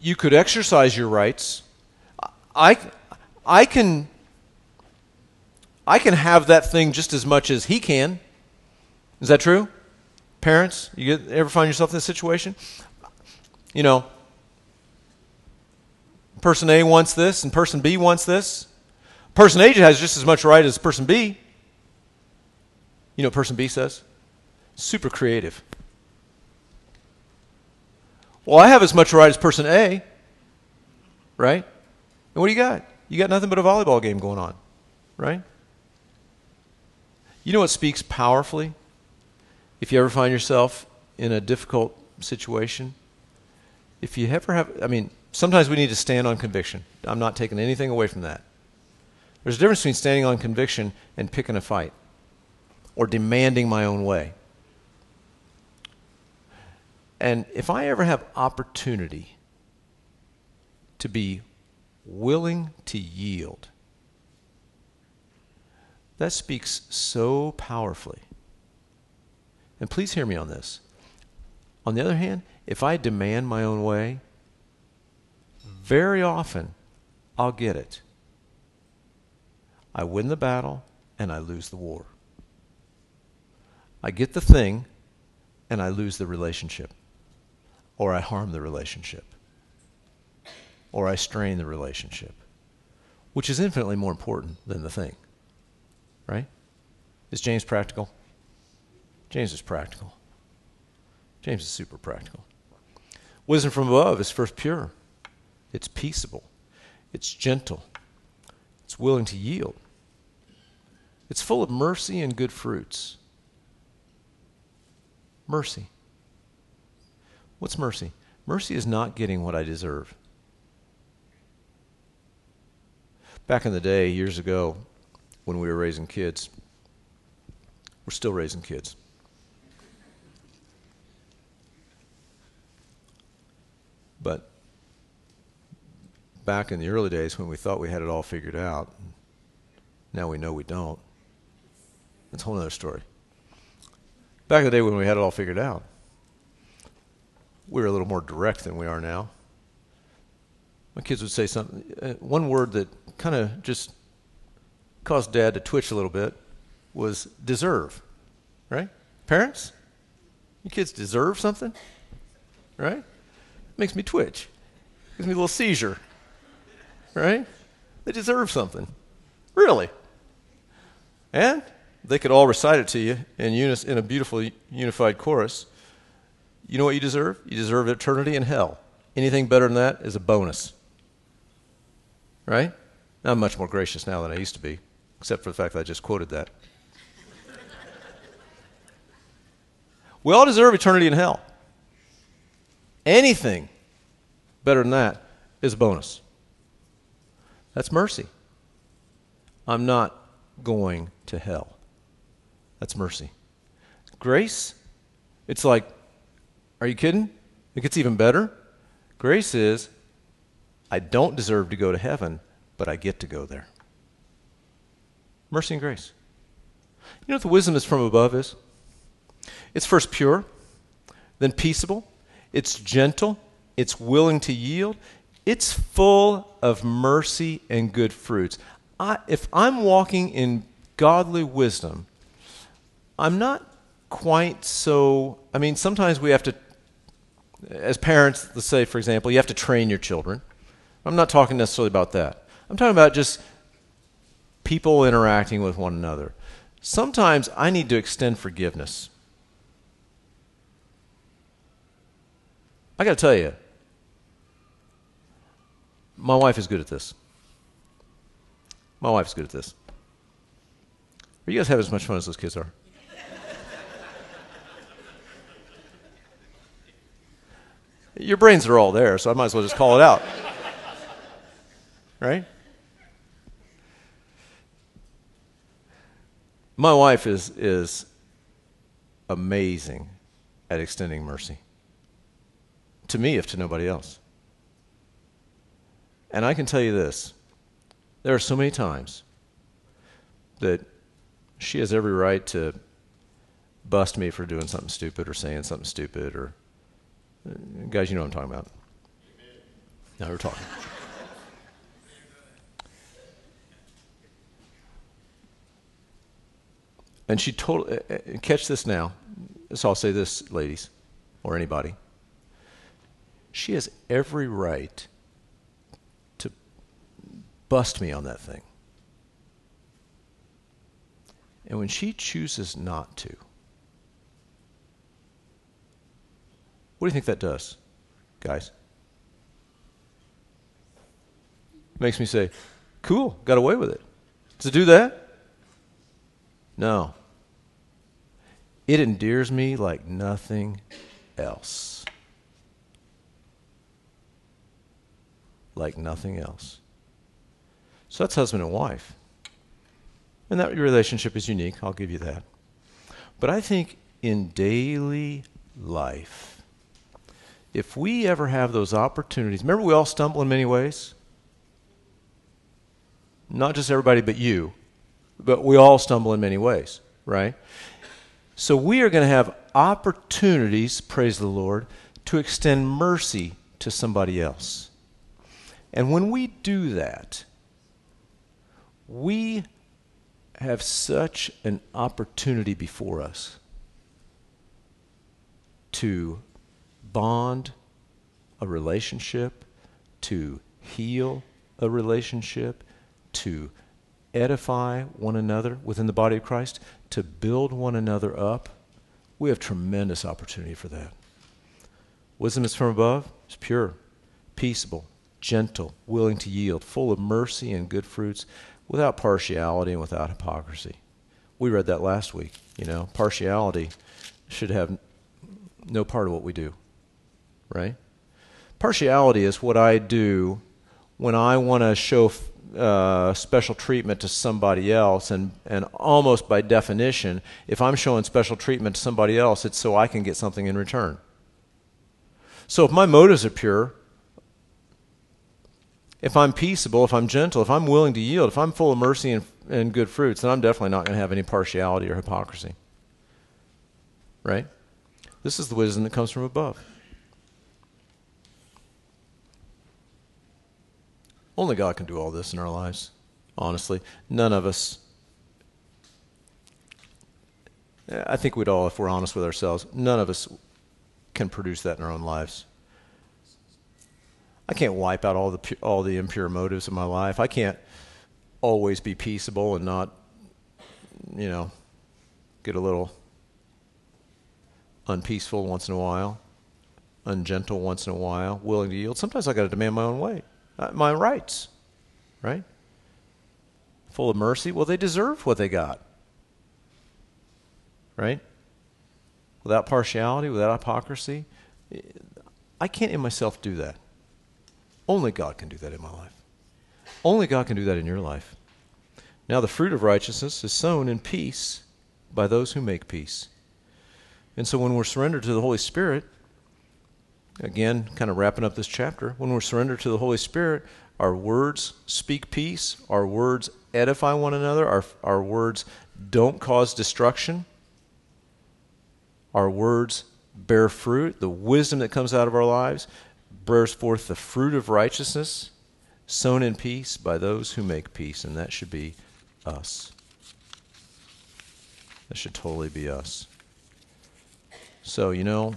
you could exercise your rights. I, I can I can have that thing just as much as he can. Is that true? Parents, you get, ever find yourself in this situation? You know, person A wants this and person B wants this. Person A has just as much right as person B. You know what person B says? Super creative. Well, I have as much right as person A, right? And what do you got? You got nothing but a volleyball game going on, right? You know what speaks powerfully? If you ever find yourself in a difficult situation, if you ever have, I mean, sometimes we need to stand on conviction. I'm not taking anything away from that. There's a difference between standing on conviction and picking a fight or demanding my own way. And if I ever have opportunity to be willing to yield, that speaks so powerfully and please hear me on this. On the other hand, if I demand my own way, very often I'll get it. I win the battle and I lose the war. I get the thing and I lose the relationship. Or I harm the relationship. Or I strain the relationship. Which is infinitely more important than the thing. Right? Is James practical? James is practical. James is super practical. Wisdom from above is first pure, it's peaceable, it's gentle, it's willing to yield, it's full of mercy and good fruits. Mercy. What's mercy? Mercy is not getting what I deserve. Back in the day, years ago, when we were raising kids. We're still raising kids. But back in the early days when we thought we had it all figured out, now we know we don't. That's a whole other story. Back in the day when we had it all figured out, we were a little more direct than we are now. My kids would say something, uh, one word that kind of just caused dad to twitch a little bit was deserve, right? Parents, your kids deserve something, right? Makes me twitch, gives me a little seizure, right? They deserve something, really. And they could all recite it to you in, unis- in a beautiful unified chorus. You know what you deserve? You deserve eternity in hell. Anything better than that is a bonus. Right? I'm much more gracious now than I used to be, except for the fact that I just quoted that. [laughs] we all deserve eternity in hell. Anything better than that is a bonus. That's mercy. I'm not going to hell. That's mercy. Grace, it's like, are you kidding? It gets even better. Grace is, I don't deserve to go to heaven, but I get to go there. Mercy and grace. You know what the wisdom that's from above is? It's first pure, then peaceable, it's gentle, it's willing to yield, it's full of mercy and good fruits. I, if I'm walking in godly wisdom, I'm not quite so. I mean, sometimes we have to, as parents, let's say, for example, you have to train your children. I'm not talking necessarily about that. I'm talking about just people interacting with one another. Sometimes I need to extend forgiveness. I got to tell you, my wife is good at this. My wife's good at this. Are you guys having as much fun as those kids are? Your brains are all there, so I might as well just call it out. Right? My wife is, is amazing at extending mercy. To me, if to nobody else. And I can tell you this there are so many times that she has every right to bust me for doing something stupid or saying something stupid or guys you know what i'm talking about. Now we're talking. And she told uh, uh, catch this now. So i'll say this ladies or anybody she has every right to bust me on that thing and when she chooses not to, what do you think that does, guys? Makes me say, cool, got away with it. To do that? No. It endears me like nothing else. Like nothing else. So that's husband and wife. And that relationship is unique, I'll give you that. But I think in daily life, if we ever have those opportunities, remember we all stumble in many ways? Not just everybody but you, but we all stumble in many ways, right? So we are going to have opportunities, praise the Lord, to extend mercy to somebody else. And when we do that, we have such an opportunity before us to bond a relationship, to heal a relationship, to edify one another within the body of Christ, to build one another up. We have tremendous opportunity for that. Wisdom is from above, it's pure, peaceable, gentle, willing to yield, full of mercy and good fruits without partiality and without hypocrisy. We read that last week. You know, partiality should have no part of what we do, right? Partiality is what I do when I want to show uh, special treatment to somebody else, and, and almost by definition, if I'm showing special treatment to somebody else, it's so I can get something in return. So if my motives are pure, if I'm peaceable, if I'm gentle, if I'm willing to yield, if I'm full of mercy and, and good fruits, then I'm definitely not going to have any partiality or hypocrisy. Right? This is the wisdom that comes from above. Only God can do all this in our lives, honestly. None of us. I think we'd all, if we're honest with ourselves, none of us can produce that in our own lives. I can't wipe out all the all the impure motives of my life. I can't always be peaceable and not, you know, get a little unpeaceful once in a while, ungentle once in a while, willing to yield. Sometimes I got to demand my own way uh, my rights, right? Full of mercy. Well, they deserve what they got, right? Without partiality, without hypocrisy. I can't in myself do that. Only God can do that in my life. Only God can do that in your life. Now, the fruit of righteousness is sown in peace by those who make peace. And so, when we're surrendered to the Holy Spirit, again, kind of wrapping up this chapter, when we're surrendered to the Holy Spirit, our words speak peace, our words edify one another, our, our words don't cause destruction, our words bear fruit. The wisdom that comes out of our lives bears forth the fruit of righteousness, sown in peace by those who make peace, and that should be us. That should totally be us. So, you know,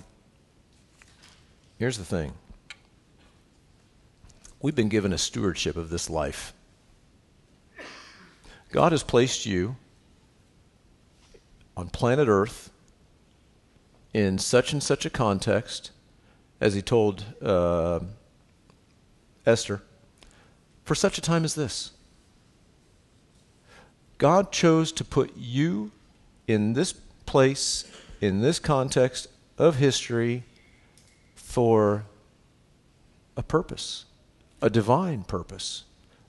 Here's the thing we've been given a stewardship of this life. God has placed you on planet Earth in such and such a context, as he told uh, Esther, for such a time as this. God chose to put you in this place, in this context of history for a purpose, a divine purpose,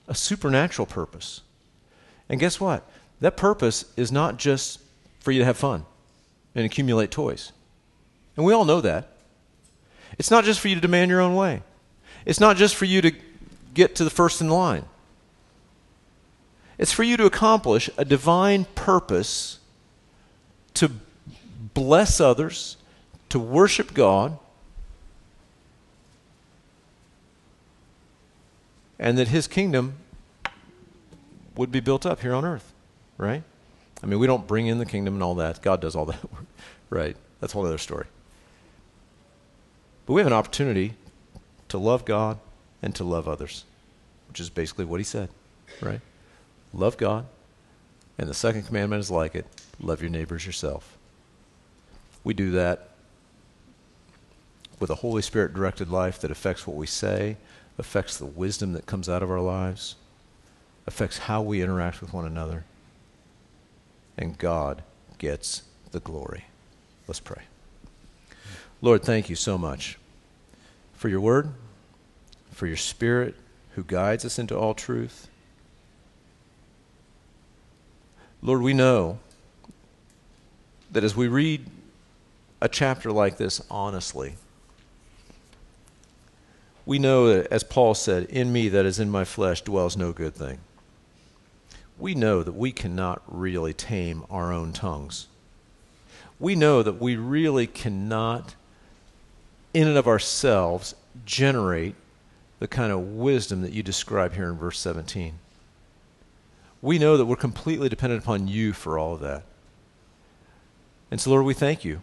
a supernatural purpose. And guess what? That purpose is not just for you to have fun and accumulate toys. And we all know that. It's not just for you to demand your own way. It's not just for you to get to the first in line. It's for you to accomplish a divine purpose to bless others, to worship God, and that his kingdom would be built up here on earth, right? I mean, we don't bring in the kingdom and all that. God does all that [laughs] work, right? That's a whole other story. But we have an opportunity to love God and to love others, which is basically what he said, right? Love God, and the second commandment is like it love your neighbors yourself. We do that with a Holy Spirit directed life that affects what we say, affects the wisdom that comes out of our lives, affects how we interact with one another, and God gets the glory. Let's pray. Lord, thank you so much for your word, for your spirit who guides us into all truth. Lord, we know that as we read a chapter like this honestly, we know that, as Paul said, in me that is in my flesh dwells no good thing. We know that we cannot really tame our own tongues. We know that we really cannot, in and of ourselves, generate the kind of wisdom that you describe here in verse 17. We know that we're completely dependent upon you for all of that. And so, Lord, we thank you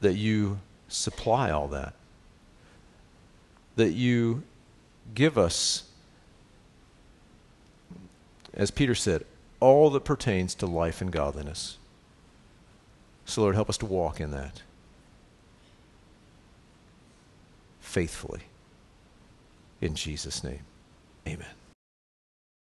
that you supply all that that you give us, as Peter said, all that pertains to life and godliness. So, Lord, help us to walk in that faithfully. In Jesus' name, amen.